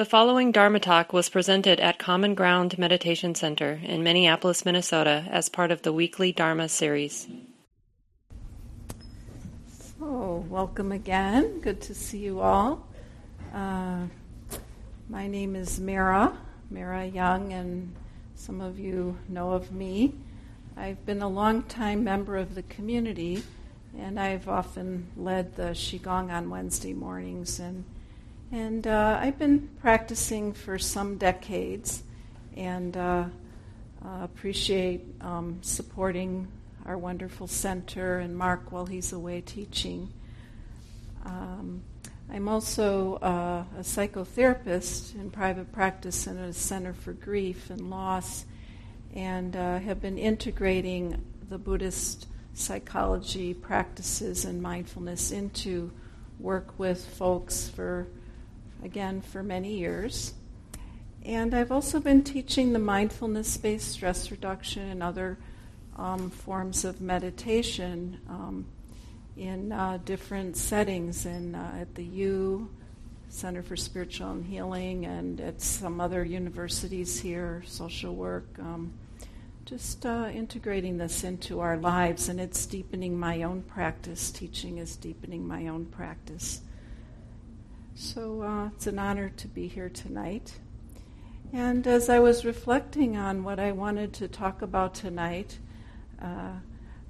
The following Dharma talk was presented at Common Ground Meditation Center in Minneapolis, Minnesota, as part of the weekly Dharma series. So, welcome again. Good to see you all. Uh, my name is Merra, Merra Young, and some of you know of me. I've been a long-time member of the community, and I've often led the Qigong on Wednesday mornings and and uh, I've been practicing for some decades and uh, uh, appreciate um, supporting our wonderful center and Mark while he's away teaching. Um, I'm also uh, a psychotherapist in private practice in a center for grief and loss, and uh, have been integrating the Buddhist psychology practices and mindfulness into work with folks for again for many years. And I've also been teaching the mindfulness based stress reduction and other um, forms of meditation um, in uh, different settings in, uh, at the U, Center for Spiritual and Healing, and at some other universities here, social work. Um, just uh, integrating this into our lives, and it's deepening my own practice. Teaching is deepening my own practice. So uh, it's an honor to be here tonight. And as I was reflecting on what I wanted to talk about tonight, uh,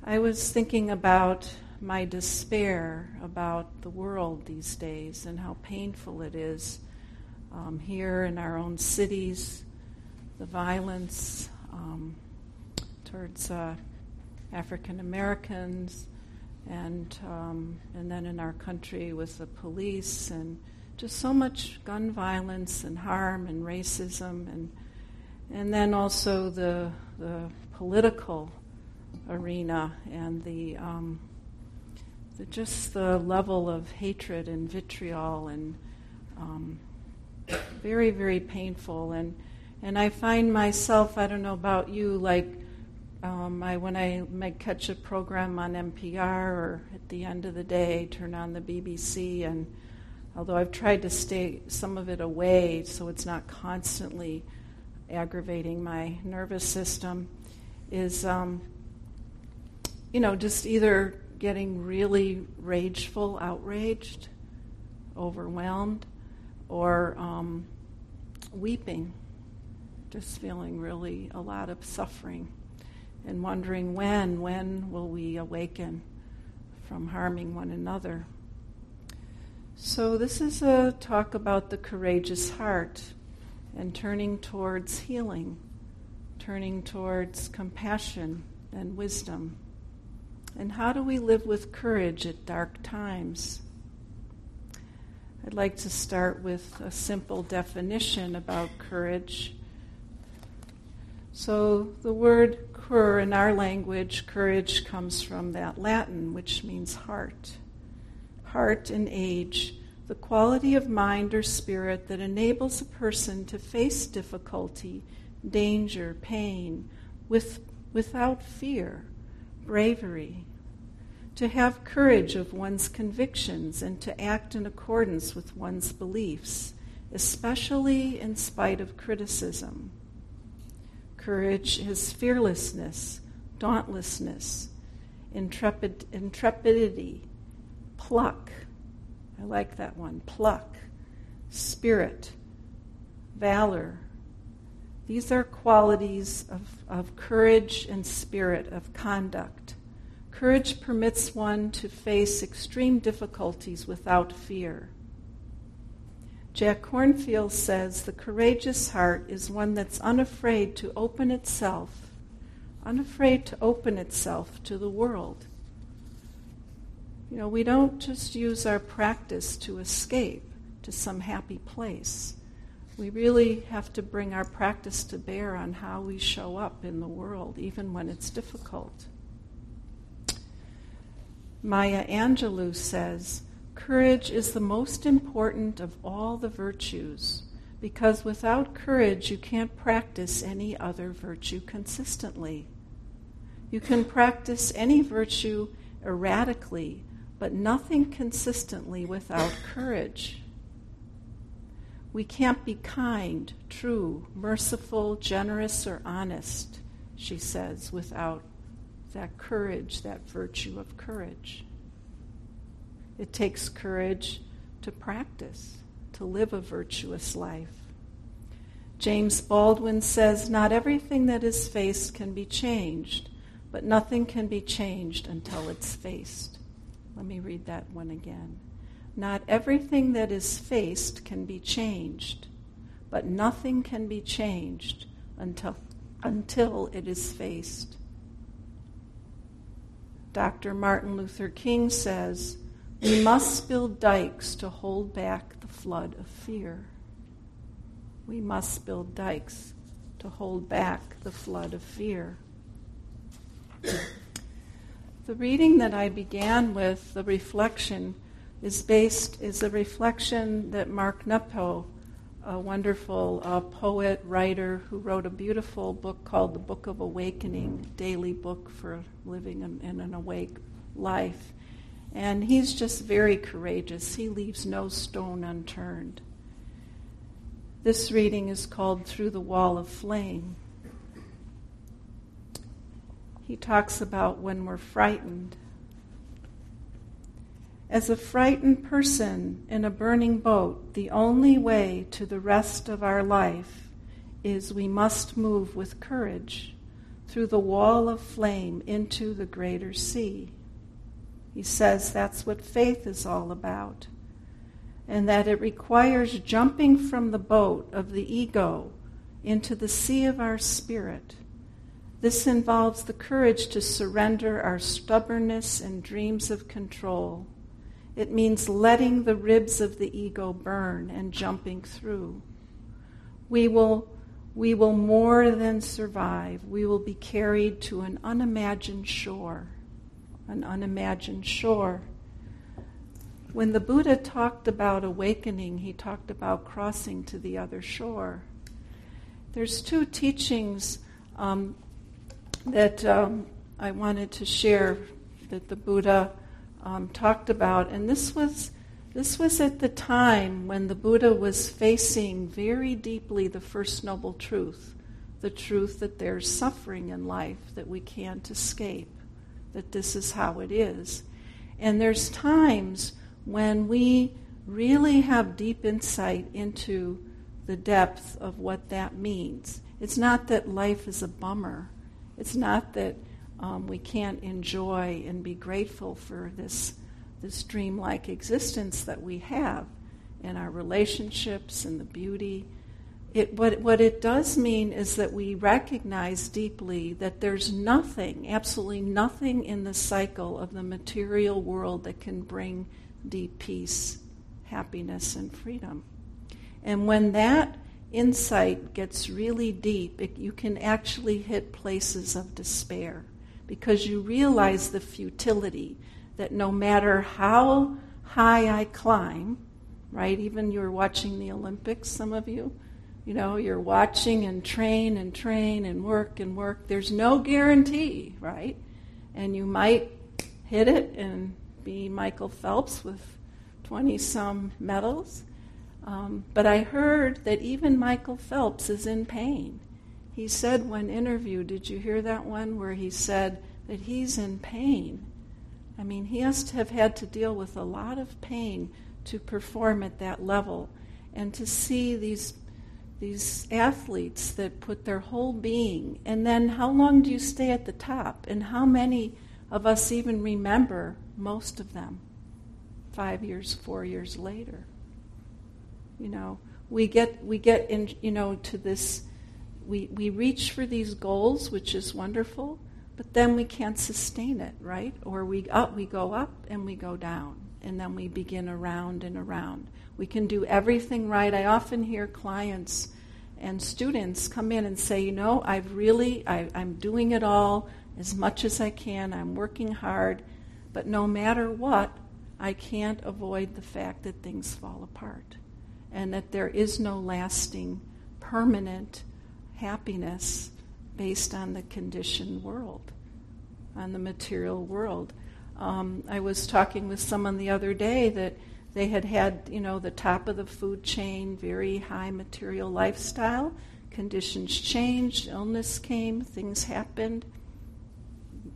I was thinking about my despair about the world these days and how painful it is um, here in our own cities, the violence um, towards uh, African Americans, and um, and then in our country with the police and just so much gun violence and harm and racism and and then also the the political arena and the, um, the just the level of hatred and vitriol and um, very very painful. And and I find myself I don't know about you like um, I when I might catch a program on NPR or at the end of the day turn on the BBC and although I've tried to stay some of it away so it's not constantly aggravating my nervous system, is, um, you know, just either getting really rageful, outraged, overwhelmed, or um, weeping, just feeling really a lot of suffering and wondering when, when will we awaken from harming one another. So, this is a talk about the courageous heart and turning towards healing, turning towards compassion and wisdom. And how do we live with courage at dark times? I'd like to start with a simple definition about courage. So, the word cur in our language, courage, comes from that Latin, which means heart heart, and age, the quality of mind or spirit that enables a person to face difficulty, danger, pain with, without fear, bravery, to have courage of one's convictions and to act in accordance with one's beliefs, especially in spite of criticism. Courage is fearlessness, dauntlessness, intrepid, intrepidity, pluck. I like that one. Pluck, spirit, valor. These are qualities of, of courage and spirit of conduct. Courage permits one to face extreme difficulties without fear. Jack Kornfield says the courageous heart is one that's unafraid to open itself, unafraid to open itself to the world. You know, we don't just use our practice to escape to some happy place. We really have to bring our practice to bear on how we show up in the world, even when it's difficult. Maya Angelou says, Courage is the most important of all the virtues because without courage you can't practice any other virtue consistently. You can practice any virtue erratically but nothing consistently without courage. We can't be kind, true, merciful, generous, or honest, she says, without that courage, that virtue of courage. It takes courage to practice, to live a virtuous life. James Baldwin says, Not everything that is faced can be changed, but nothing can be changed until it's faced. Let me read that one again. Not everything that is faced can be changed, but nothing can be changed until, until it is faced. Dr. Martin Luther King says, We must build dikes to hold back the flood of fear. We must build dikes to hold back the flood of fear. The reading that I began with, the reflection, is based is a reflection that Mark Nepo, a wonderful uh, poet writer who wrote a beautiful book called The Book of Awakening, daily book for living in, in an awake life. And he's just very courageous. He leaves no stone unturned. This reading is called Through the Wall of Flame. He talks about when we're frightened as a frightened person in a burning boat, the only way to the rest of our life is we must move with courage through the wall of flame into the greater sea. He says that's what faith is all about, and that it requires jumping from the boat of the ego into the sea of our spirit. This involves the courage to surrender our stubbornness and dreams of control it means letting the ribs of the ego burn and jumping through. We will, we will more than survive. We will be carried to an unimagined shore. An unimagined shore. When the Buddha talked about awakening, he talked about crossing to the other shore. There's two teachings um, that um, I wanted to share that the Buddha um, talked about, and this was this was at the time when the Buddha was facing very deeply the first noble truth, the truth that there's suffering in life that we can't escape, that this is how it is, and there's times when we really have deep insight into the depth of what that means. It's not that life is a bummer. It's not that um, we can't enjoy and be grateful for this, this dreamlike existence that we have in our relationships and the beauty. It, what, what it does mean is that we recognize deeply that there's nothing, absolutely nothing in the cycle of the material world that can bring deep peace, happiness, and freedom. And when that insight gets really deep, it, you can actually hit places of despair because you realize the futility that no matter how high I climb, right? Even you're watching the Olympics, some of you, you know, you're watching and train and train and work and work. There's no guarantee, right? And you might hit it and be Michael Phelps with 20 some medals. Um, but I heard that even Michael Phelps is in pain. He said when interviewed, did you hear that one where he said that he's in pain? I mean, he has to have had to deal with a lot of pain to perform at that level and to see these these athletes that put their whole being and then how long do you stay at the top and how many of us even remember most of them 5 years 4 years later you know we get we get in you know to this we, we reach for these goals, which is wonderful, but then we can't sustain it, right? Or we up, we go up and we go down, and then we begin around and around. We can do everything right. I often hear clients and students come in and say, you know, I've really, I, I'm doing it all as much as I can. I'm working hard, but no matter what, I can't avoid the fact that things fall apart and that there is no lasting, permanent happiness based on the conditioned world, on the material world. Um, I was talking with someone the other day that They had had, you know, the top of the food chain, very high material lifestyle. Conditions changed, illness came, things happened,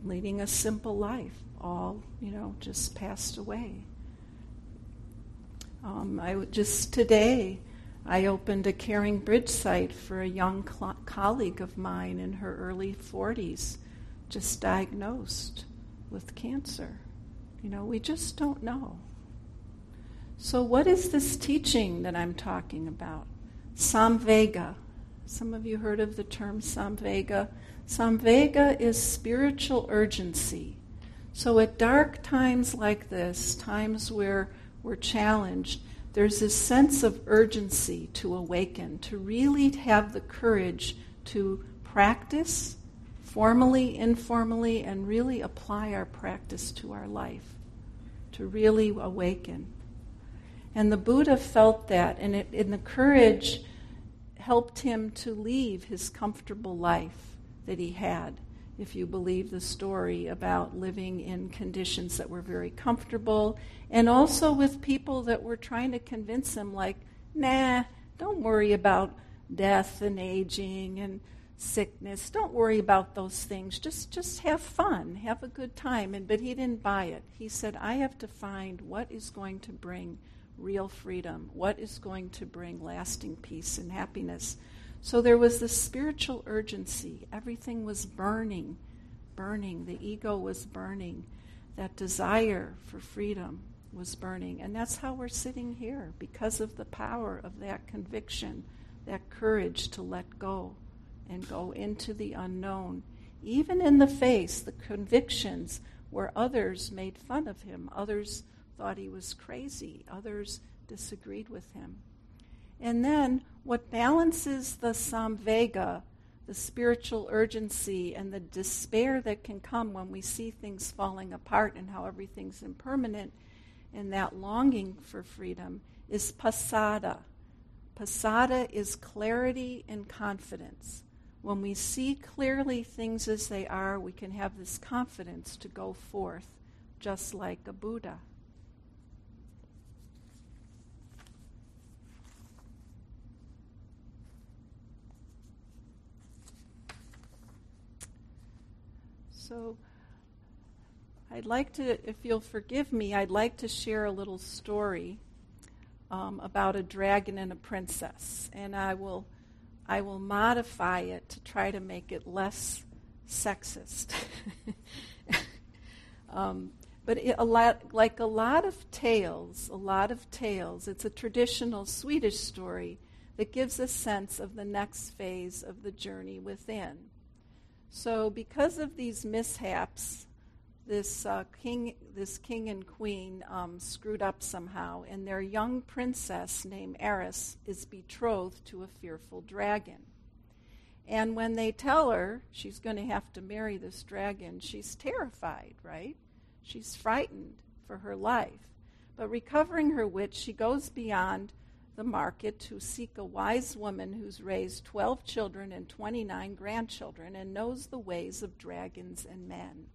leading a simple life. All, you know, just passed away. Um, I just today, I opened a Caring Bridge site for a young cl- colleague of mine in her early 40s, just diagnosed with cancer. You know, we just don't know. So, what is this teaching that I'm talking about? Samvega. Some of you heard of the term Samvega. Samvega is spiritual urgency. So, at dark times like this, times where we're challenged, there's this sense of urgency to awaken, to really have the courage to practice formally, informally, and really apply our practice to our life, to really awaken. And the Buddha felt that, and, it, and the courage helped him to leave his comfortable life that he had, if you believe the story about living in conditions that were very comfortable, and also with people that were trying to convince him, like, nah, don't worry about death and aging and sickness. Don't worry about those things. Just just have fun, have a good time. And but he didn't buy it. He said, I have to find what is going to bring real freedom, what is going to bring lasting peace and happiness. So there was this spiritual urgency. Everything was burning, burning. The ego was burning. That desire for freedom was burning. And that's how we're sitting here, because of the power of that conviction, that courage to let go and go into the unknown, even in the face, the convictions where others made fun of him, others thought he was crazy, others disagreed with him. And then what balances the samvega, the spiritual urgency, and the despair that can come when we see things falling apart and how everything's impermanent, and that longing for freedom, is pasada. Pasada is clarity and confidence. When we see clearly things as they are, we can have this confidence to go forth, just like a Buddha. So I'd like to, if you'll forgive me, I'd like to share a little story um, about a dragon and a princess, and I will, I will modify it to try to make it less sexist. um, but it, a lot, like a lot of tales, a lot of tales, it's a traditional Swedish story that gives a sense of the next phase of the journey within. So, because of these mishaps, this uh, king, this king and queen um, screwed up somehow, and their young princess named Eris is betrothed to a fearful dragon. And when they tell her she's going to have to marry this dragon, she's terrified, right? She's frightened for her life. But recovering her wits, she goes beyond the market to seek a wise woman who's raised 12 children and 29 grandchildren and knows the ways of dragons and men.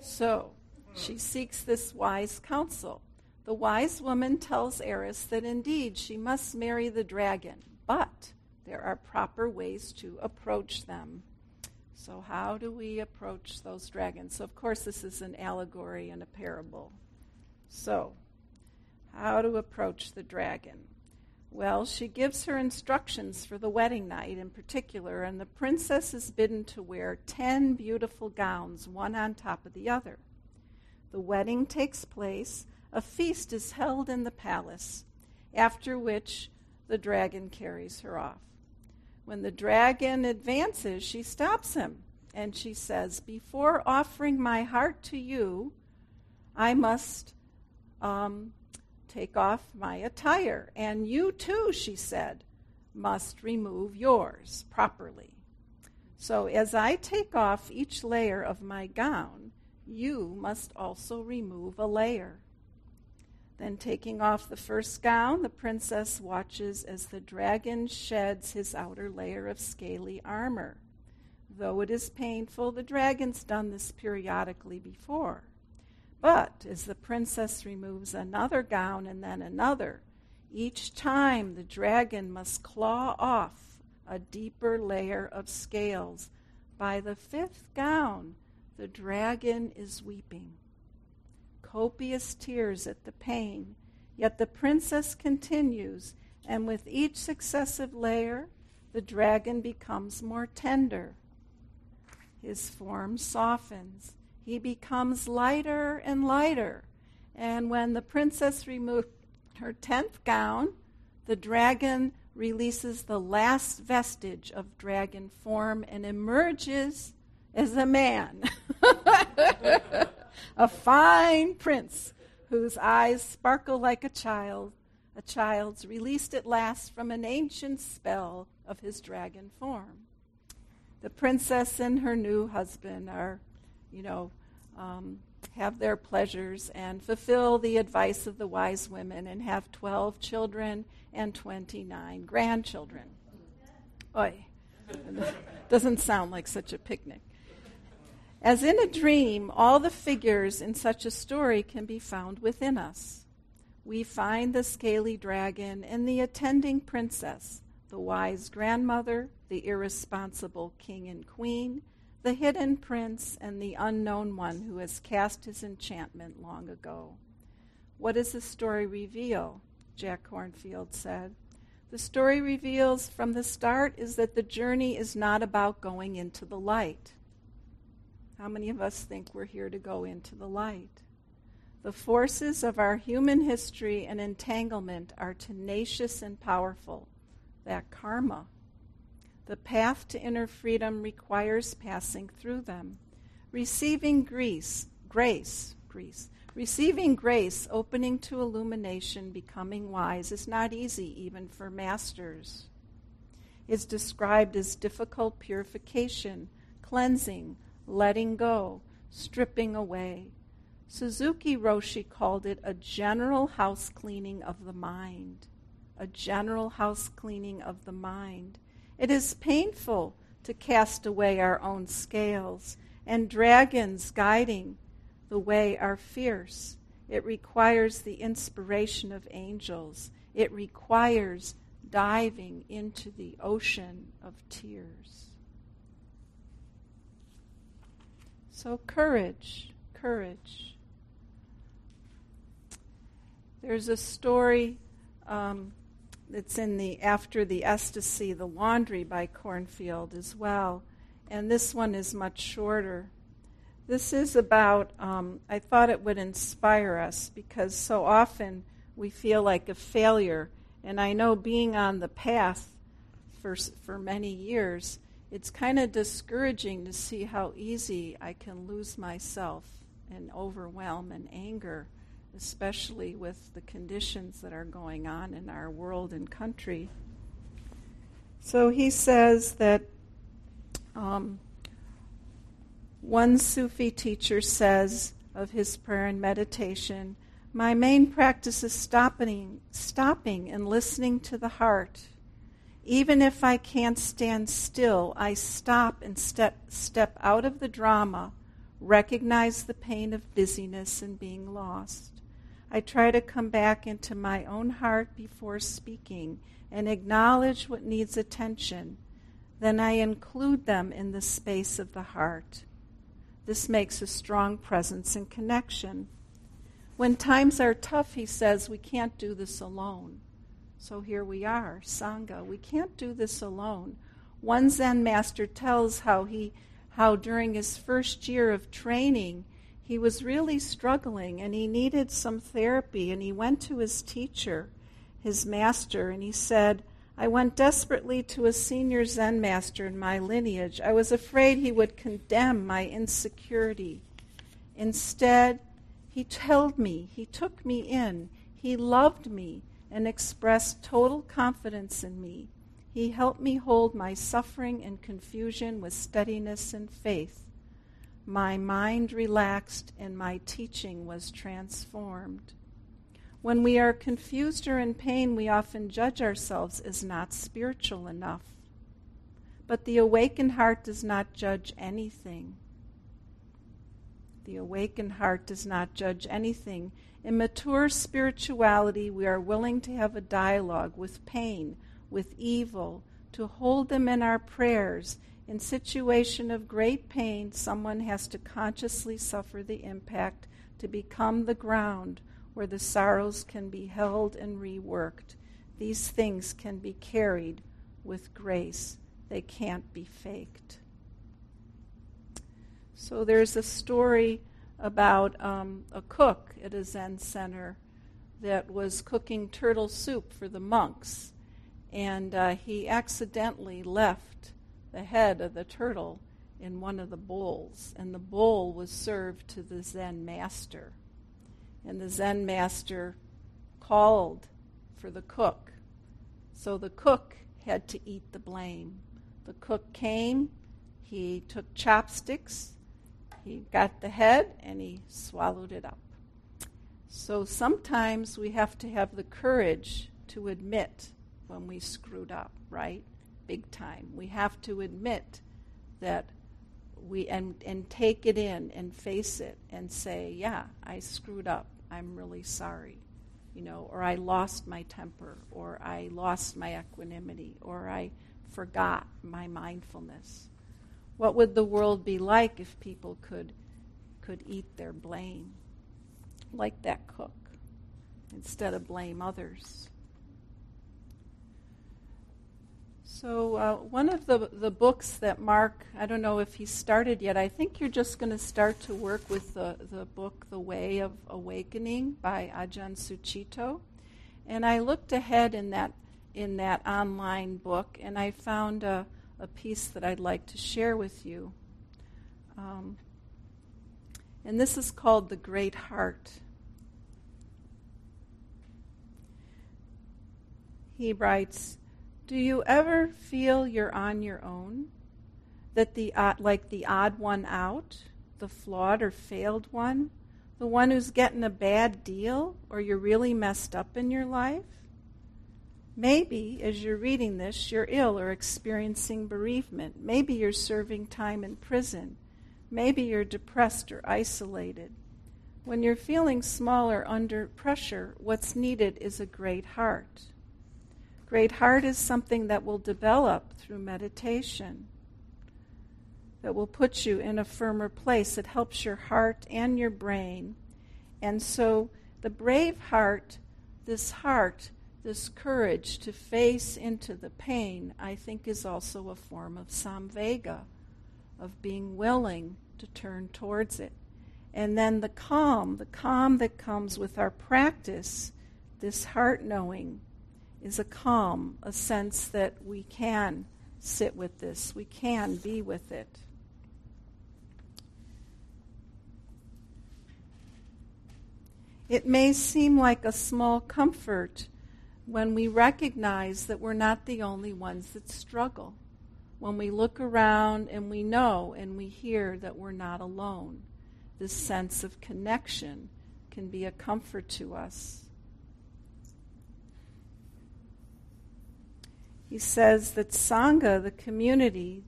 So she seeks this wise counsel. The wise woman tells Eris that indeed she must marry the dragon, but there are proper ways to approach them. So, how do we approach those dragons? So, of course, this is an allegory and a parable. So, how to approach the dragon. Well, she gives her instructions for the wedding night in particular, and the princess is bidden to wear ten beautiful gowns, one on top of the other. The wedding takes place, a feast is held in the palace, after which the dragon carries her off. When the dragon advances, she stops him, and she says, Before offering my heart to you, I must um, take off my attire. And you too, she said, must remove yours properly. So as I take off each layer of my gown, you must also remove a layer. Then, taking off the first gown, the princess watches as the dragon sheds his outer layer of scaly armor. Though it is painful, the dragon's done this periodically before. But as the princess removes another gown and then another, each time the dragon must claw off a deeper layer of scales. By the fifth gown, the dragon is weeping. Copious tears at the pain, yet the princess continues, and with each successive layer, the dragon becomes more tender. His form softens he becomes lighter and lighter. And when the princess removed her tenth gown, the dragon releases the last vestige of dragon form and emerges as a man. a fine prince whose eyes sparkle like a child, a child's released at last from an ancient spell of his dragon form. The princess and her new husband are you know, um, have their pleasures and fulfill the advice of the wise women and have 12 children and 29 grandchildren. Oi. Doesn't sound like such a picnic. As in a dream, all the figures in such a story can be found within us. We find the scaly dragon and the attending princess, the wise grandmother, the irresponsible king and queen, the hidden prince and the unknown one who has cast his enchantment long ago. What does the story reveal? Jack Kornfield said. The story reveals from the start is that the journey is not about going into the light. How many of us think we're here to go into the light? The forces of our human history and entanglement are tenacious and powerful. That karma the path to inner freedom requires passing through them. Receiving grace, grace, grace, receiving grace, opening to illumination, becoming wise is not easy even for masters. It's described as difficult purification, cleansing, letting go, stripping away. Suzuki Roshi called it a general house cleaning of the mind. A general house cleaning of the mind. It is painful to cast away our own scales, and dragons guiding the way are fierce. It requires the inspiration of angels. It requires diving into the ocean of tears. So, courage, courage. There's a story. Um, it's in the after the ecstasy, the laundry by Kornfield as well, and this one is much shorter. This is about. Um, I thought it would inspire us because so often we feel like a failure, and I know being on the path for for many years, it's kind of discouraging to see how easy I can lose myself and overwhelm and anger especially with the conditions that are going on in our world and country. So he says that um, one Sufi teacher says of his prayer and meditation, my main practice is stopping, stopping and listening to the heart. Even if I can't stand still, I stop and step, step out of the drama, recognize the pain of busyness and being lost. I try to come back into my own heart before speaking and acknowledge what needs attention. Then I include them in the space of the heart. This makes a strong presence and connection. When times are tough, he says, we can't do this alone. So here we are, Sangha. We can't do this alone. One Zen master tells how he how during his first year of training he was really struggling and he needed some therapy. And he went to his teacher, his master, and he said, I went desperately to a senior Zen master in my lineage. I was afraid he would condemn my insecurity. Instead, he told me, he took me in, he loved me, and expressed total confidence in me. He helped me hold my suffering and confusion with steadiness and faith my mind relaxed and my teaching was transformed. When we are confused or in pain, we often judge ourselves as not spiritual enough. But the awakened heart does not judge anything. The awakened heart does not judge anything. In mature spirituality, we are willing to have a dialogue with pain, with evil, to hold them in our prayers. In situation of great pain, someone has to consciously suffer the impact to become the ground where the sorrows can be held and reworked. These things can be carried with grace. They can't be faked. So there's a story about um, a cook at a Zen center that was cooking turtle soup for the monks. And uh, he accidentally left the head of the turtle in one of the bowls. And the bowl was served to the Zen master. And the Zen master called for the cook. So the cook had to eat the blame. The cook came, he took chopsticks, he got the head, and he swallowed it up. So sometimes we have to have the courage to admit when we screwed up, right? Big time. We have to admit that we and and take it in and face it and say, "Yeah, I screwed up. I'm really sorry." You know, or I lost my temper, or I lost my equanimity, or I forgot my mindfulness. What would the world be like if people could could eat their blame like that cook instead of blame others? So, uh, one of the, the books that Mark, I don't know if he started yet, I think you're just going to start to work with the, the book The Way of Awakening by Ajahn Sucitto. And I looked ahead in that, in that online book and I found a, a piece that I'd like to share with you. Um, and this is called The Great Heart. He writes, Do you ever feel you're on your own? That the uh, like the odd one out, the flawed or failed one, the one who's getting a bad deal, or you're really messed up in your life? Maybe, as you're reading this, you're ill or experiencing bereavement. Maybe you're serving time in prison. Maybe you're depressed or isolated. When you're feeling small or under pressure, what's needed is a great heart. Great heart is something that will develop through meditation, that will put you in a firmer place. It helps your heart and your brain. And so the brave heart, this heart, this courage to face into the pain, I think, is also a form of samvega, of being willing to turn towards it. And then the calm, the calm that comes with our practice, this heart knowing, is a calm, a sense that we can sit with this, we can be with it. It may seem like a small comfort when we recognize that we're not the only ones that struggle, when we look around and we know and we hear that we're not alone, this sense of connection can be a comfort to us. He says that Sangha, the community,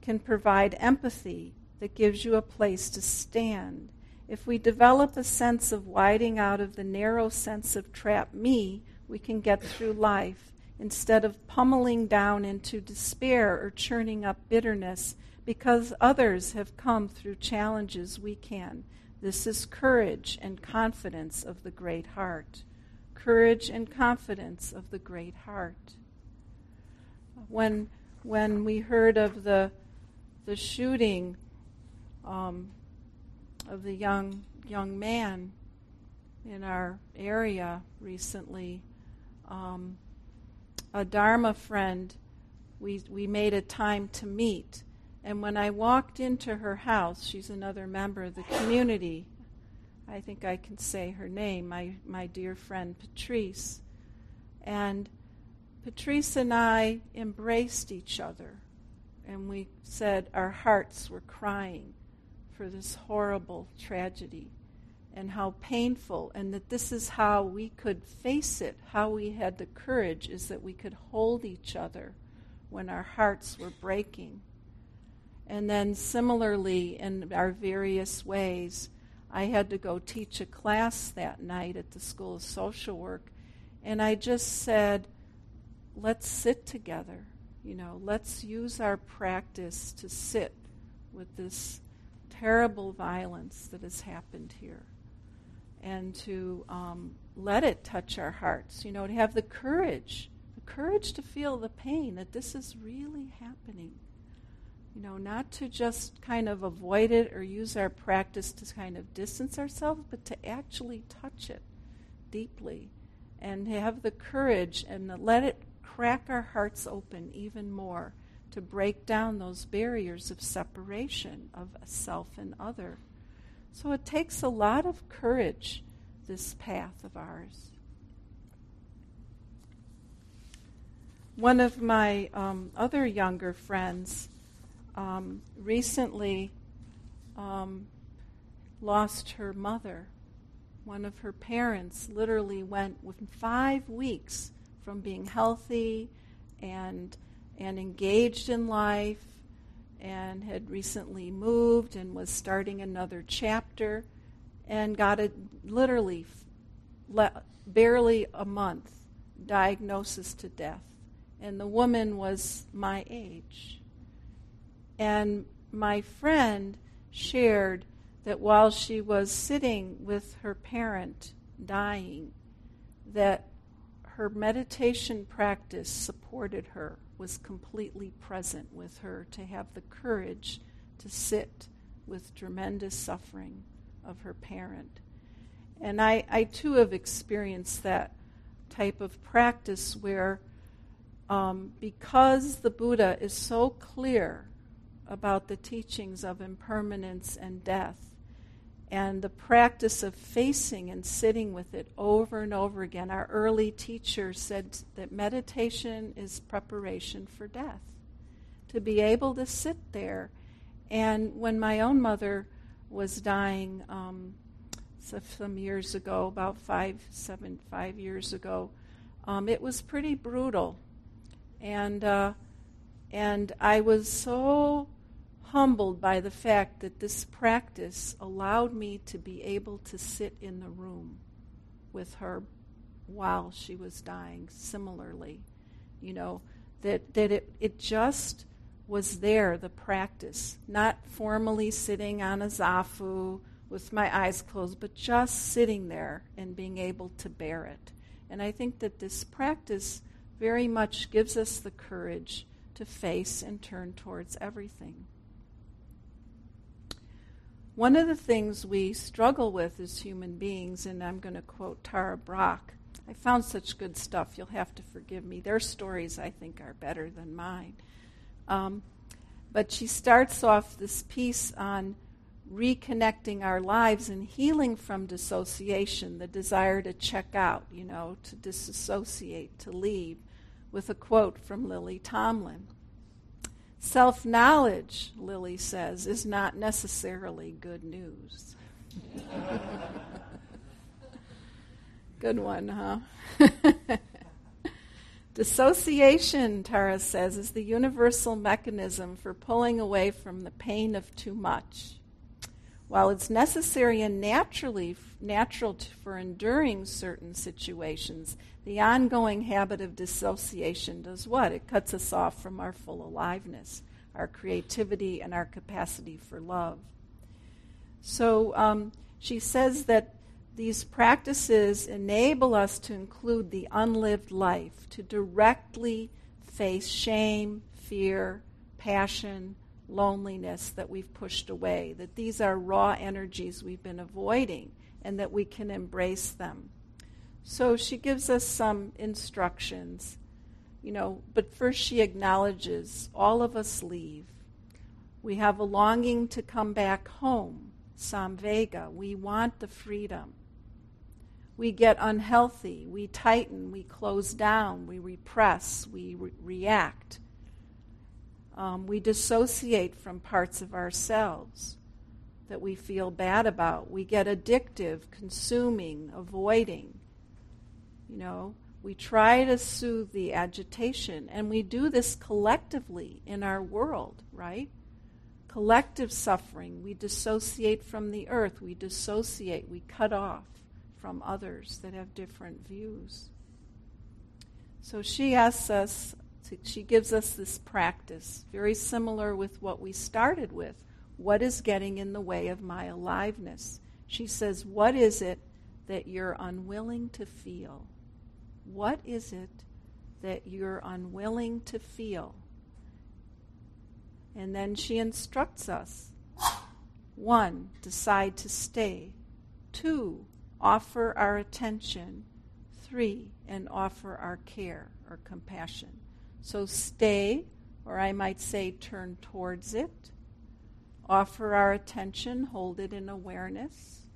can provide empathy that gives you a place to stand. If we develop a sense of widening out of the narrow sense of trap me, we can get through life instead of pummeling down into despair or churning up bitterness because others have come through challenges we can. This is courage and confidence of the great heart. Courage and confidence of the great heart. When, when we heard of the, the shooting um, of the young, young man in our area recently, um, a Dharma friend, we, we made a time to meet. And when I walked into her house, she's another member of the community. I think I can say her name, my, my dear friend Patrice. And Patrice and I embraced each other, and we said our hearts were crying for this horrible tragedy and how painful, and that this is how we could face it, how we had the courage, is that we could hold each other when our hearts were breaking. And then, similarly, in our various ways, I had to go teach a class that night at the School of Social Work. And I just said, let's sit together. You know, let's use our practice to sit with this terrible violence that has happened here and to um, let it touch our hearts. You know, to have the courage, the courage to feel the pain that this is really happening. You know, not to just kind of avoid it or use our practice to kind of distance ourselves, but to actually touch it deeply and have the courage and let it crack our hearts open even more to break down those barriers of separation of self and other. So it takes a lot of courage, this path of ours. One of my um, other younger friends um, recently um, lost her mother. One of her parents literally went within five weeks from being healthy and and engaged in life and had recently moved and was starting another chapter. And got a literally le- barely a month diagnosis to death. And the woman was my age. And my friend shared that while she was sitting with her parent dying that her meditation practice supported her was completely present with her to have the courage to sit with tremendous suffering of her parent. And I, I too have experienced that type of practice where, um, because the Buddha is so clear about the teachings of impermanence and death, and the practice of facing and sitting with it over and over again. Our early teacher said that meditation is preparation for death. To be able to sit there. And when my own mother was dying um, some years ago, about five, seven, five years ago, um, it was pretty brutal. And, uh, and I was so humbled by the fact that this practice allowed me to be able to sit in the room with her while she was dying similarly you know that that it it just was there the practice. Not formally sitting on a zafu with my eyes closed but just sitting there and being able to bear it. And i think that this practice very much gives us the courage to face and turn towards everything one of the things we struggle with as human beings, and I'm going to quote Tara Brach. I found such good stuff, you'll have to forgive me. Their stories, I think, are better than mine. Um, but she starts off this piece on reconnecting our lives and healing from dissociation, the desire to check out, you know, to disassociate, to leave, with a quote from Lily Tomlin. Self knowledge, Lily says, is not necessarily good news. good one, huh? Dissociation, Tara says, is the universal mechanism for pulling away from the pain of too much. While it's necessary and naturally natural for enduring certain situations, the ongoing habit of dissociation does what? It cuts us off from our full aliveness, our creativity, and our capacity for love. So um, she says that these practices enable us to include the unlived life, to directly face shame, fear, passion, loneliness that we've pushed away, that these are raw energies we've been avoiding, and that we can embrace them. So she gives us some instructions, you know, but first she acknowledges all of us leave. We have a longing to come back home, Samvega. We want the freedom. We get unhealthy, we tighten, we close down, we repress, we re- react. Um, we dissociate from parts of ourselves that we feel bad about. We get addictive, consuming, avoiding. You know, we try to soothe the agitation, and we do this collectively in our world, right? collective suffering. We dissociate from the earth. We dissociate. We cut off from others that have different views. So she asks us, to, she gives us this practice, very similar with what we started with. What is getting in the way of my aliveness? She says, What is it that you're unwilling to feel? What is it that you're unwilling to feel? And then she instructs us. One, decide to stay. Two, offer our attention. Three, and offer our care or compassion. So stay, or I might say turn towards it. Offer our attention, hold it in awareness.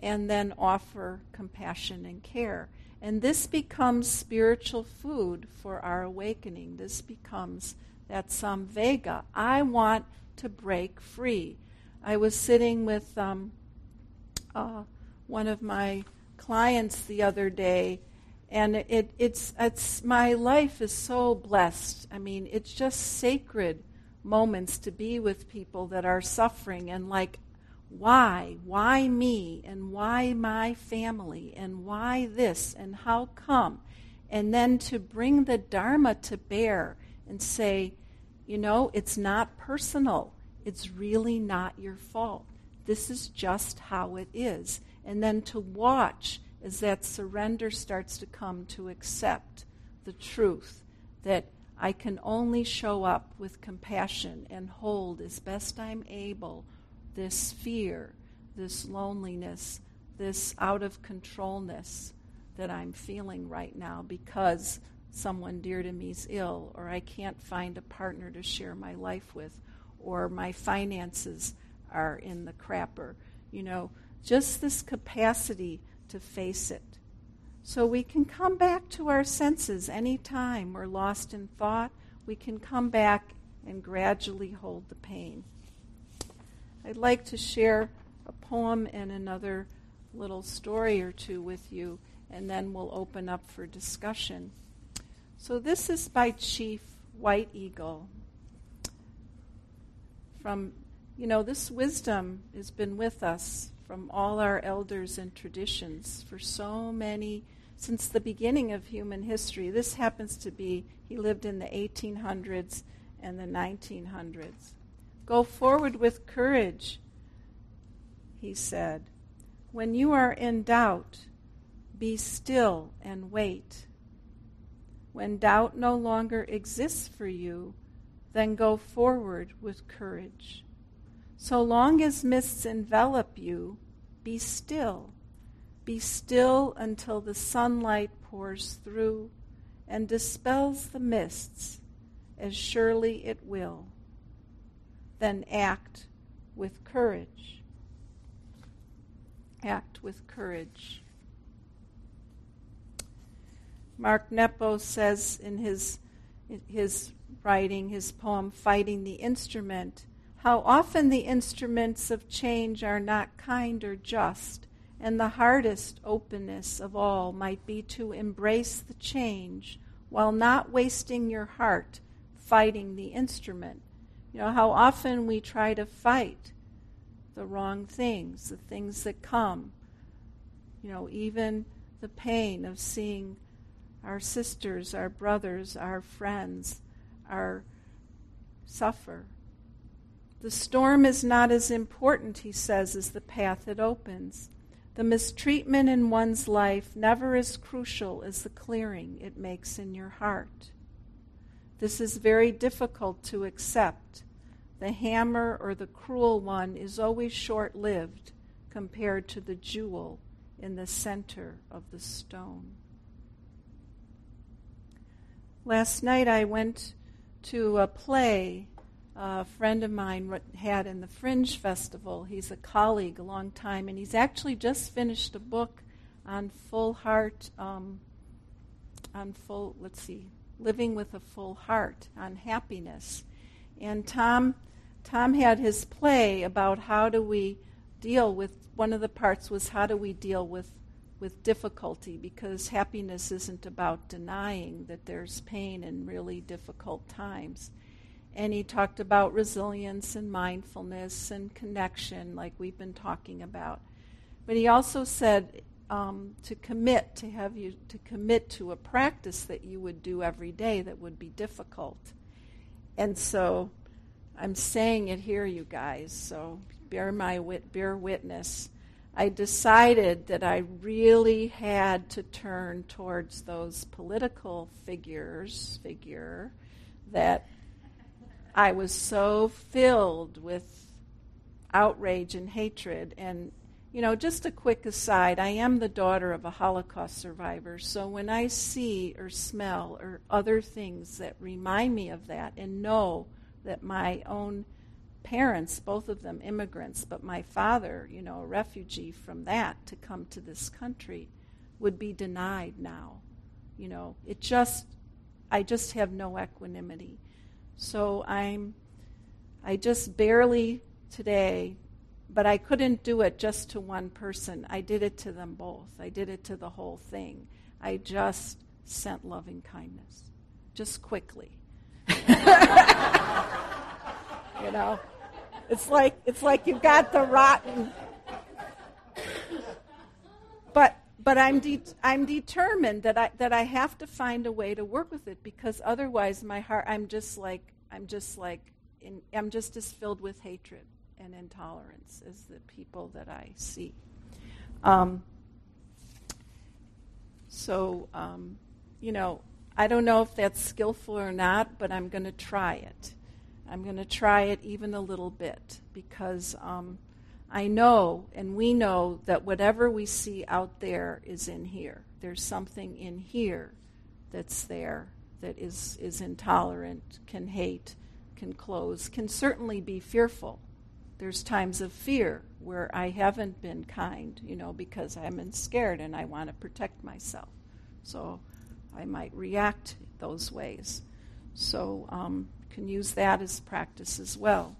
And then offer compassion and care. And this becomes spiritual food for our awakening. This becomes that samvega. I want to break free. I was sitting with um, uh, one of my clients the other day, and it, it's, it's my life is so blessed. I mean, it's just sacred moments to be with people that are suffering and like why? Why me? And why my family? And why this? And how come? And then to bring the Dharma to bear and say, you know, it's not personal. It's really not your fault. This is just how it is. And then to watch as that surrender starts to come to accept the truth that I can only show up with compassion and hold as best I'm able this fear, this loneliness, this out of controlness that I'm feeling right now because someone dear to me is ill, or I can't find a partner to share my life with, or my finances are in the crapper. You know, just this capacity to face it. So we can come back to our senses anytime we're lost in thought. We can come back and gradually hold the pain. I'd like to share a poem and another little story or two with you, and then we'll open up for discussion. So, this is by Chief White Eagle. From, you know, this wisdom has been with us from all our elders and traditions for so many, since the beginning of human history. This happens to be, he lived in the 1800s and the 1900s. Go forward with courage, he said. When you are in doubt, be still and wait. When doubt no longer exists for you, then go forward with courage. So long as mists envelop you, be still. Be still until the sunlight pours through and dispels the mists, as surely it will then act with courage. Act with courage. Mark Nepo says in his, his writing, his poem, Fighting the Instrument, how often the instruments of change are not kind or just, and the hardest openness of all might be to embrace the change while not wasting your heart fighting the instrument you know, how often we try to fight the wrong things, the things that come. You know, even the pain of seeing our sisters, our brothers, our friends, our suffer. The storm is not as important, he says, as the path it opens. The mistreatment in one's life never as crucial as the clearing it makes in your heart. This is very difficult to accept. The hammer or the cruel one is always short lived compared to the jewel in the center of the stone. Last night I went to a play a friend of mine had in the Fringe Festival. He's a colleague a long time, and he's actually just finished a book on full heart, um, on full, let's see, living with a full heart, on happiness. And Tom, Tom had his play about how do we deal with. One of the parts was how do we deal with with difficulty because happiness isn't about denying that there's pain in really difficult times. and he talked about resilience and mindfulness and connection, like we've been talking about. But he also said um, to commit, to have you to commit to a practice that you would do every day that would be difficult. And so I'm saying it here, you guys, so bear my wit, bear witness. I decided that I really had to turn towards those political figures, figure, that I was so filled with outrage and hatred. And, you know, just a quick aside I am the daughter of a Holocaust survivor, so when I see or smell or other things that remind me of that and know that my own parents, both of them immigrants, but my father, you know, a refugee from that to come to this country, would be denied now. You know, it just, I just have no equanimity. So I'm, I just barely today, but I couldn't do it just to one person. I did it to them both. I did it to the whole thing. I just sent loving kindness, just quickly. you know, it's like it's like you've got the rotten. But but I'm de- I'm determined that I that I have to find a way to work with it because otherwise my heart I'm just like I'm just like in, I'm just as filled with hatred and intolerance as the people that I see. Um, so um, you know I don't know if that's skillful or not, but I'm going to try it. I'm going to try it even a little bit because um, I know and we know that whatever we see out there is in here. There's something in here that's there that is, is intolerant, can hate, can close, can certainly be fearful. There's times of fear where I haven't been kind, you know, because I'm scared and I want to protect myself. So I might react those ways. So um, can use that as practice as well.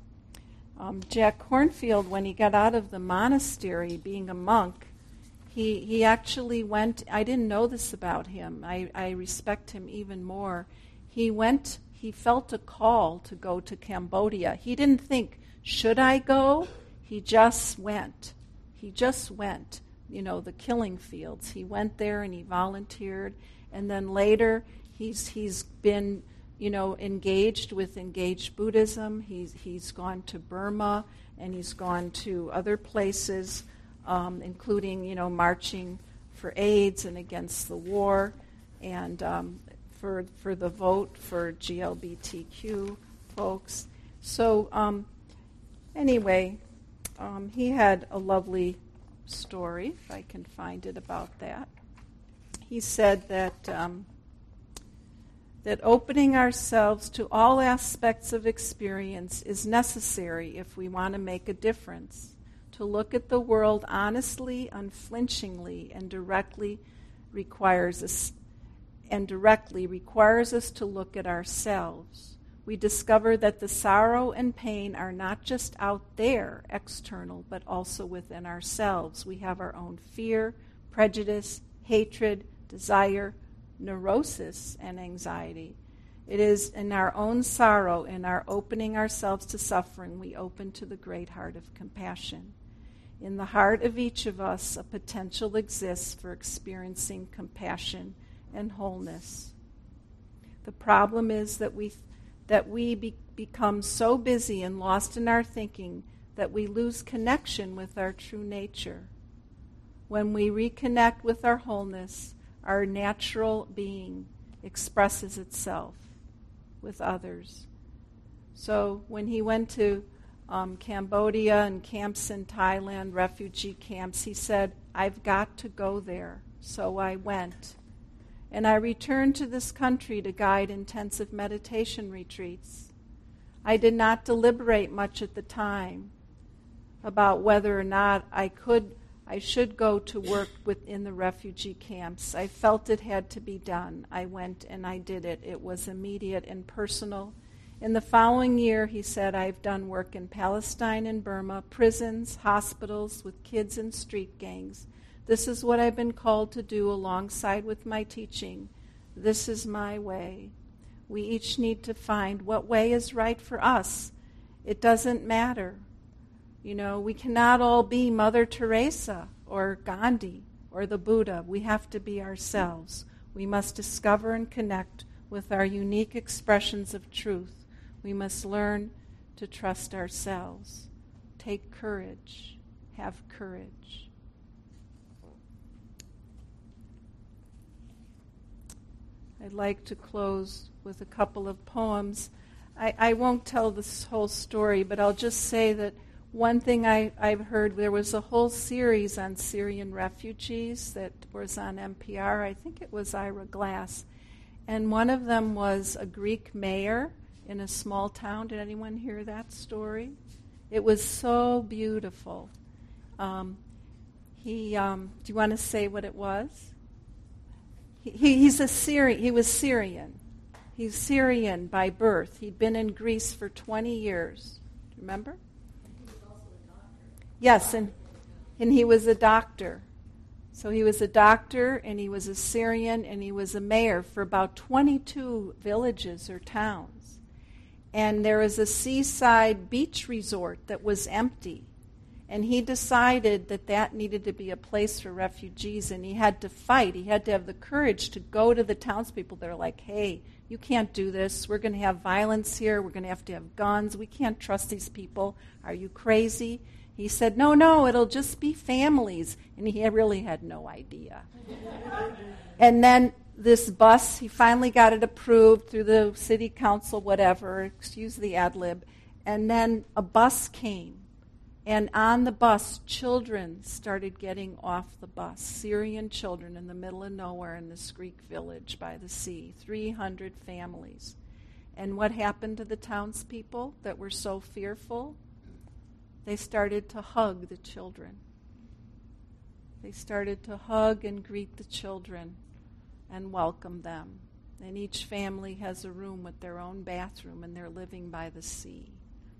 Um, Jack Kornfield, when he got out of the monastery, being a monk, he, he actually went, I didn't know this about him. I, I respect him even more. He went, he felt a call to go to Cambodia. He didn't think, should I go? He just went. He just went. You know, the killing fields. He went there and he volunteered. And then later, he's, he's been you know, engaged with engaged Buddhism. He's, he's gone to Burma and he's gone to other places, um, including, you know, marching for AIDS and against the war and um, for, for the vote for GLBTQ folks. So, um, anyway, um, he had a lovely story, if I can find it about that. He said that um, that opening ourselves to all aspects of experience is necessary if we want to make a difference, to look at the world honestly, unflinchingly, and directly requires us and directly requires us to look at ourselves. We discover that the sorrow and pain are not just out there, external, but also within ourselves. We have our own fear, prejudice, hatred, desire, neurosis and anxiety. It is in our own sorrow, in our opening ourselves to suffering, we open to the great heart of compassion. In the heart of each of us, a potential exists for experiencing compassion and wholeness. The problem is that we, that we be, become so busy and lost in our thinking that we lose connection with our true nature. When we reconnect with our wholeness, our natural being expresses itself with others. So when he went to um, Cambodia and camps in Thailand, refugee camps, he said, I've got to go there. So I went. And I returned to this country to guide intensive meditation retreats. I did not deliberate much at the time about whether or not I could I should go to work within the refugee camps. I felt it had to be done. I went and I did it. It was immediate and personal. In the following year, he said, I've done work in Palestine and Burma, prisons, hospitals, with kids and street gangs. This is what I've been called to do alongside with my teaching. This is my way. We each need to find what way is right for us. It doesn't matter. You know, we cannot all be Mother Teresa or Gandhi or the Buddha. We have to be ourselves. We must discover and connect with our unique expressions of truth. We must learn to trust ourselves. Take courage. Have courage. I'd like to close with a couple of poems. I, I won't tell this whole story, but I'll just say that one thing I, I've heard there was a whole series on Syrian refugees that was on NPR. I think it was Ira Glass. And one of them was a Greek mayor in a small town. Did anyone hear that story? It was so beautiful. Um, he, um, do you want to say what it was? He, he, he's a Syrian. He was Syrian. He's Syrian by birth. He'd been in Greece for 20 years. Remember? Yes, and, and he was a doctor. So he was a doctor, and he was a Syrian, and he was a mayor for about 22 villages or towns. And there was a seaside beach resort that was empty. And he decided that that needed to be a place for refugees, and he had to fight. He had to have the courage to go to the townspeople that are like, hey, you can't do this. We're going to have violence here. We're going to have to have guns. We can't trust these people. Are you crazy? He said, no, no, it'll just be families. And he really had no idea. and then this bus, he finally got it approved through the city council, whatever, excuse the ad lib. And then a bus came and on the bus, children started getting off the bus. Syrian children in the middle of nowhere in this Greek village by the sea. 300 families. And what happened to the townspeople that were so fearful? They started to hug the children. They started to hug and greet the children and welcome them. And each family has a room with their own bathroom, and they're living by the sea.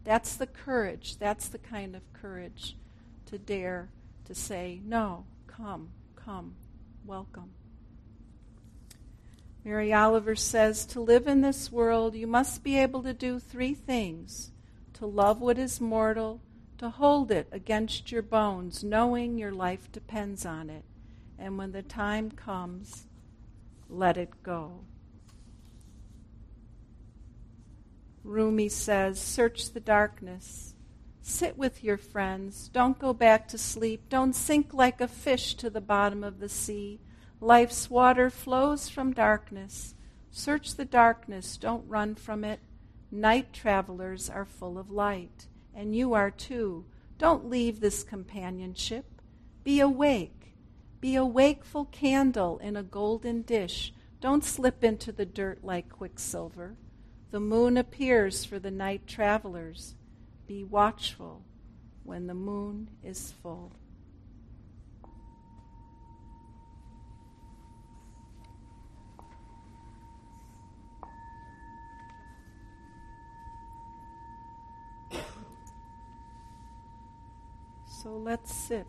That's the courage. That's the kind of courage to dare to say, no, come, come, welcome. Mary Oliver says, To live in this world, you must be able to do three things to love what is mortal, to hold it against your bones, knowing your life depends on it, and when the time comes, let it go. Rumi says, Search the darkness. Sit with your friends. Don't go back to sleep. Don't sink like a fish to the bottom of the sea. Life's water flows from darkness. Search the darkness. Don't run from it. Night travelers are full of light, and you are too. Don't leave this companionship. Be awake. Be a wakeful candle in a golden dish. Don't slip into the dirt like quicksilver. The moon appears for the night travelers. Be watchful when the moon is full. So let's sit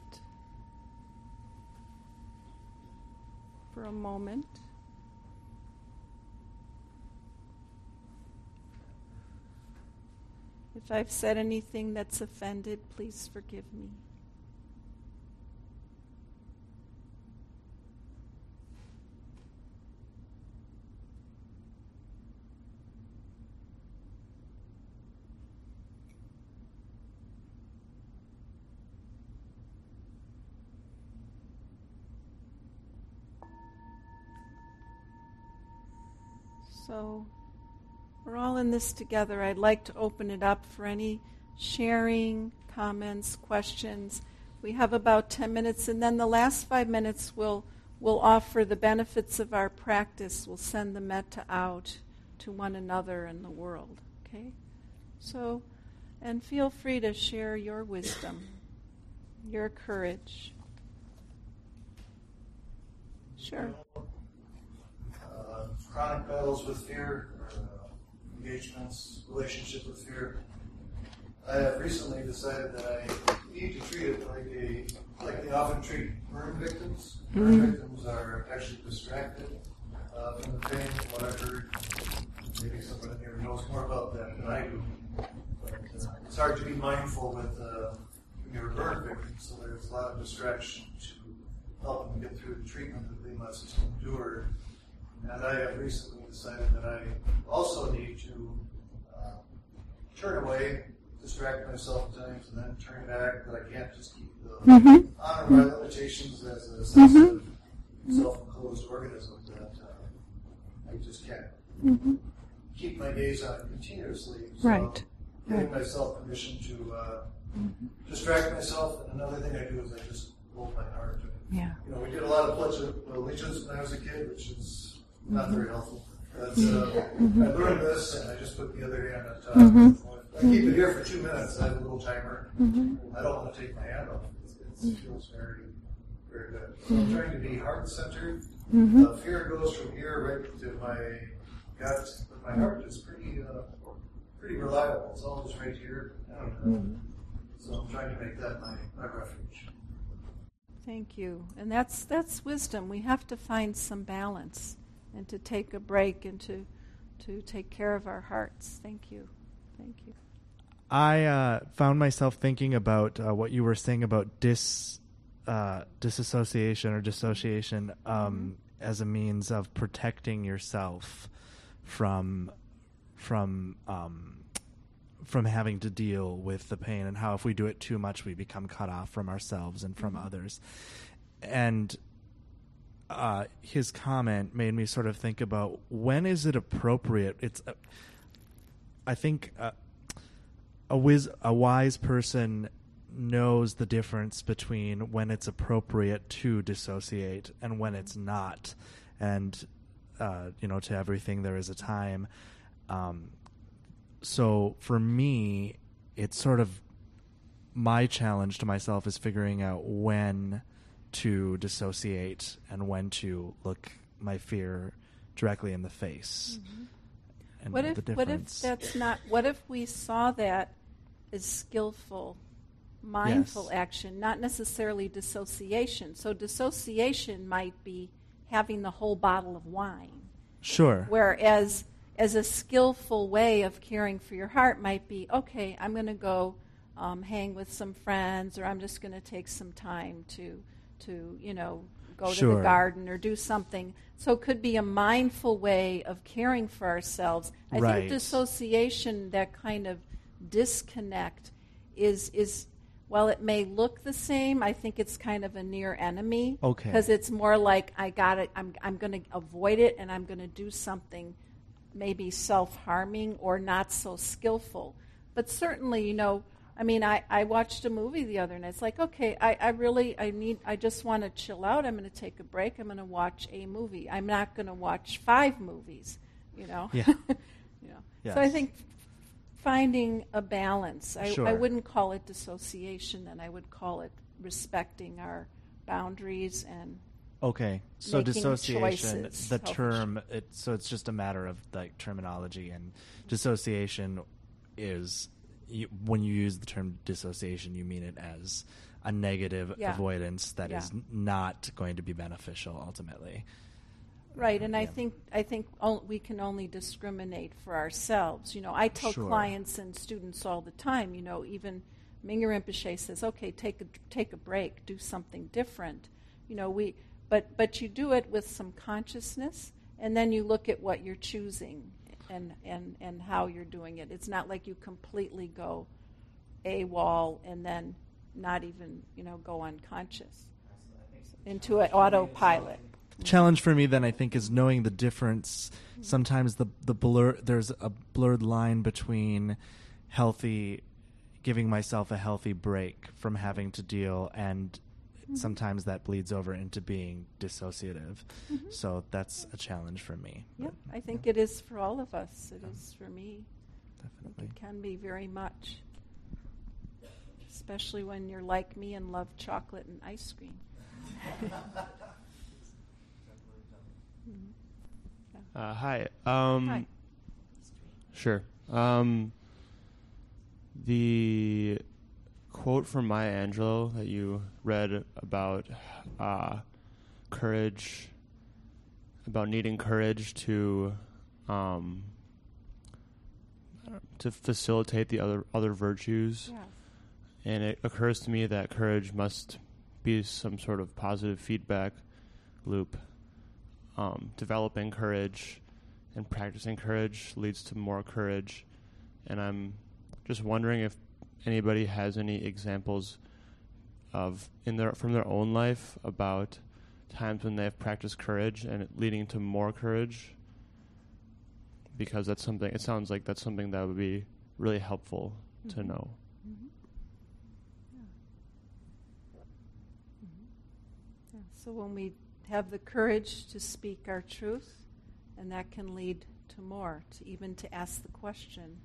for a moment. If I've said anything that's offended, please forgive me. So we're all in this together. I'd like to open it up for any sharing, comments, questions. We have about 10 minutes, and then the last five minutes we'll, we'll offer the benefits of our practice. We'll send the metta out to one another and the world. Okay? So, and feel free to share your wisdom, your courage. Sure. Uh, chronic battles with fear engagements, relationship with fear. I have recently decided that I need to treat it like a like they often treat burn victims. Burn mm-hmm. victims are actually distracted uh, from the pain, from what I've heard. maybe someone here knows more about that than I do. But uh, it's hard to be mindful with uh, when you're a burn victim, so there's a lot of distraction to help them get through the treatment that they must endure. And I have recently decided that I also need to uh, turn away, distract myself at times, and then turn back. That I can't just keep the Mhm. honor my limitations as a sensitive, self-enclosed organism. That uh, I just can't keep my gaze on continuously. So Right. Giving myself permission to uh, distract myself. And another thing I do is I just hold my heart. Yeah. You know, we did a lot of pledge of allegiance when I was a kid, which is not very helpful. But uh, I learned this, and I just put the other hand on top. I keep it here for two minutes. I have a little timer. I don't want to take my hand off. It's, it's, it feels very, very good. So I'm trying to be heart centered. Uh, fear goes from here right to my gut, but my heart is pretty, uh, pretty reliable. It's always right here. I don't know. So I'm trying to make that my, my refuge. Thank you. And that's that's wisdom. We have to find some balance and to take a break and to to take care of our hearts. Thank you. Thank you. I uh, found myself thinking about uh, what you were saying about dis uh, disassociation or dissociation um, as a means of protecting yourself from from um, from having to deal with the pain, and how if we do it too much, we become cut off from ourselves and from others. And uh, his comment made me sort of think about when is it appropriate? It's, uh, I think, uh, a wiz- a wise person knows the difference between when it's appropriate to dissociate and when it's not, and uh, you know, to everything there is a time. Um, so for me, it's sort of my challenge to myself is figuring out when to dissociate and when to look my fear directly in the face. And What if what if that's not what if we saw that as skillful mindful Yes. action, not necessarily dissociation. So dissociation might be having the whole bottle of wine. Sure. Whereas as a skillful way of caring for your heart might be, okay, I'm going to go um, hang with some friends, or I'm just going to take some time to, to you know, go to the garden or do something. So it could be a mindful way of caring for ourselves. I Right. think dissociation, that kind of disconnect, is is while it may look the same, I think it's kind of a near enemy. Okay. Because it's more like I got it. I'm I'm going to avoid it, and I'm going to do something maybe self-harming or not so skillful. But certainly, you know, I mean, I, I watched a movie the other night. It's like, okay, I, I really, I need, I just want to chill out. I'm going to take a break. I'm going to watch a movie. I'm not going to watch five movies, you know. Yeah. you know. So I think finding a balance. I, I wouldn't call it dissociation, and I would call it respecting our boundaries and Okay, so dissociation, choices, the term, it, so it's just a matter of like terminology, and dissociation is you, when you use the term dissociation, you mean it as a negative Yeah. avoidance that is Yeah. n not going to be beneficial ultimately. Right, and I think I think we can only discriminate for ourselves. You know, I tell Sure. clients and students all the time. You know, even Mingyur Rinpoche says, "Okay, take a take a break, do something different." You know, we but but you do it with some consciousness, and then you look at what you're choosing and and and how you're doing it. It's not like you completely go a wall and then not even you know go unconscious into an autopilot. The challenge for me then I think is knowing the difference. Sometimes the the blur there's a blurred line between healthy giving myself a healthy break from having to deal and sometimes that bleeds over into being dissociative. So that's a challenge for me. Yep, But, I think it is for all of us. It is for me. Definitely. it can be very much, especially when you're like me and love chocolate and ice cream. Uh, hi. Um, Hi. Sure. Um, the quote from Maya Angelou that you read about uh, courage, about needing courage to um, to facilitate the other other virtues. Yes. And it occurs to me that courage must be some sort of positive feedback loop. Um, developing courage and practicing courage leads to more courage. And I'm just wondering if anybody has any examples of in their from their own life about times when they've practiced courage and it leading to more courage because that's something it sounds like that's something that would be really helpful to Mhm. know Mhm. Yeah. Mhm. Yeah. So when we have the courage to speak our truth, and that can lead to more, to even to ask the question.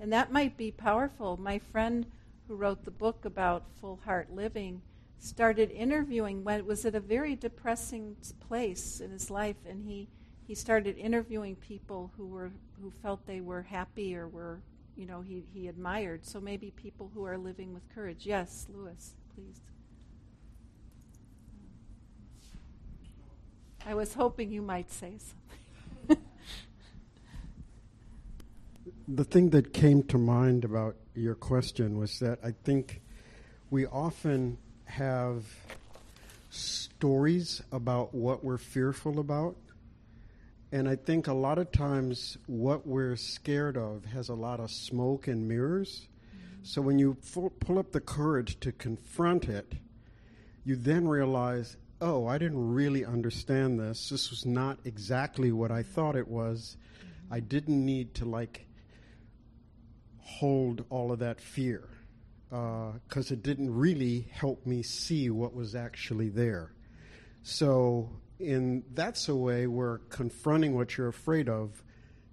And that might be powerful. My friend who wrote the book about full heart living started interviewing when it was at a very depressing place in his life and he he started interviewing people who were who felt they were happy or were you know he, he admired. So maybe people who are living with courage. Yes lewis please. I was hoping you might say something The thing that came to mind about your question was that I think we often have stories about what we're fearful about. And I think a lot of times what we're scared of has a lot of smoke and mirrors. So when you pull up the courage to confront it, you then realize, oh, I didn't really understand this. This was not exactly what I thought it was. I didn't need to like hold all of that fear uh, because it didn't really help me see what was actually there. So, in that's a way where confronting what you're afraid of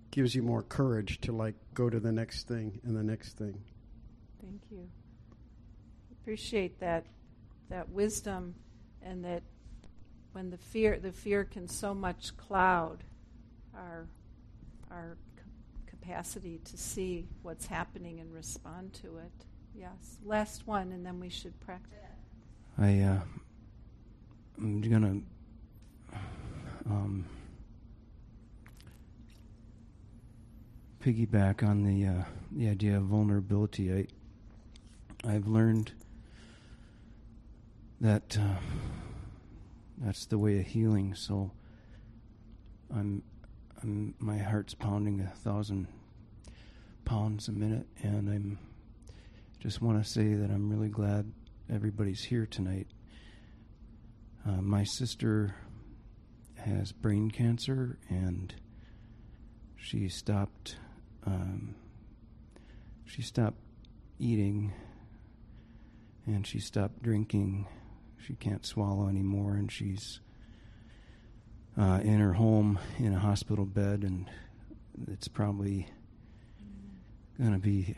gives you more courage to like go to the next thing and the next thing. thank you appreciate that that wisdom and that when the fear the fear can so much cloud our our capacity to see what's happening and respond to it yes last one and then we should practice I uh, I'm gonna um, piggyback on the uh, the idea of vulnerability. I I've learned that uh, that's the way of healing. So I'm I'm my heart's pounding a thousand pounds a minute, and I'm just want to say that I'm really glad everybody's here tonight. Uh, my sister has brain cancer, and she stopped. Um, she stopped eating, and she stopped drinking. She can't swallow anymore, and she's uh, in her home in a hospital bed, and it's probably going to be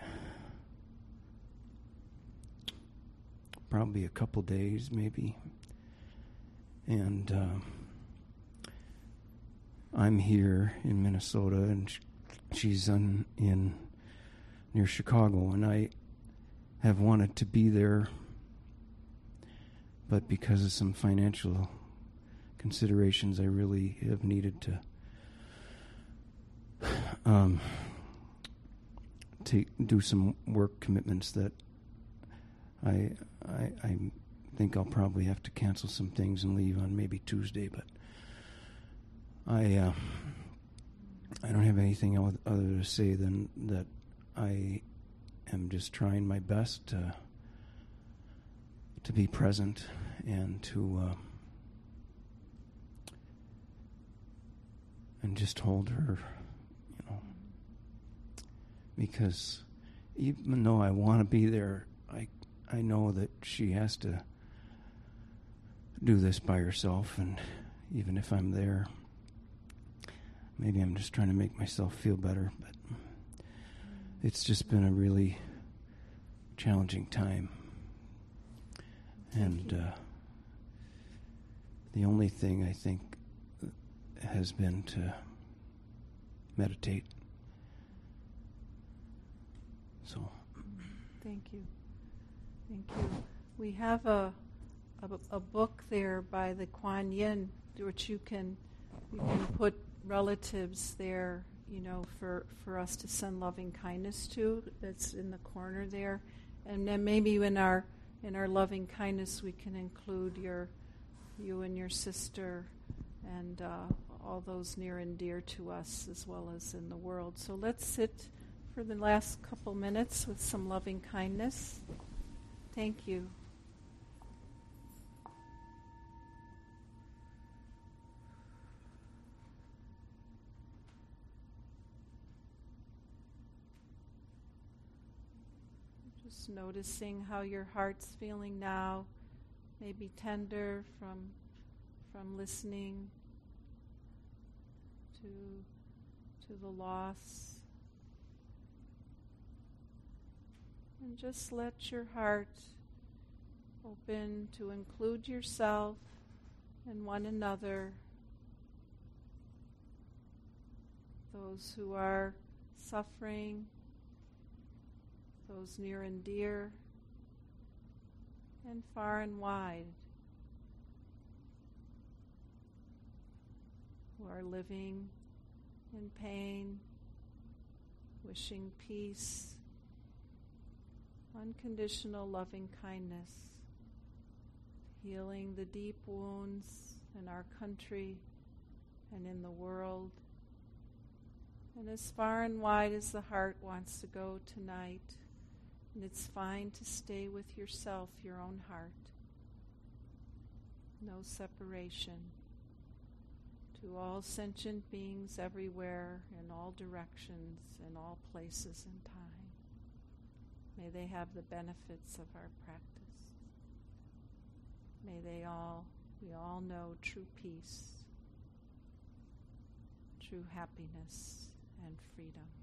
probably a couple days, maybe. And uh, I'm here in Minnesota, and she's in, in near Chicago, and I have wanted to be there, but because of some financial considerations, I really have needed to um, take do some work commitments that I, I I think I'll probably have to cancel some things and leave on maybe Tuesday, but I uh, I don't have anything other to say than that I am just trying my best to to be present and to uh, and just hold her, you know, because even though I want to be there, I I know that she has to do this by herself, and even if I'm there, maybe I'm just trying to make myself feel better, but it's just been a really challenging time. And uh, the only thing I think has been to meditate. So, Thank you. Thank you. We have a, a, a book there by the Kuan Yin, which you can you can put relatives there, you know, for, for us to send loving kindness to. That's in the corner there. And then maybe in our in our loving kindness we can include your you and your sister and uh, all those near and dear to us as well as in the world. So let's sit for the last couple minutes with some loving kindness. Thank you. Just noticing how your heart's feeling now, maybe tender from from listening to to the loss. And just let your heart open to include yourself and one another, those who are suffering those near and dear, and far and wide, who are living in pain, wishing peace, unconditional loving kindness, healing the deep wounds in our country and in the world. And as far and wide as the heart wants to go tonight, and it's fine to stay with yourself, your own heart. No separation. To all sentient beings everywhere, in all directions, in all places and time. May they have the benefits of our practice. May they all, we all know true peace, true happiness, and freedom.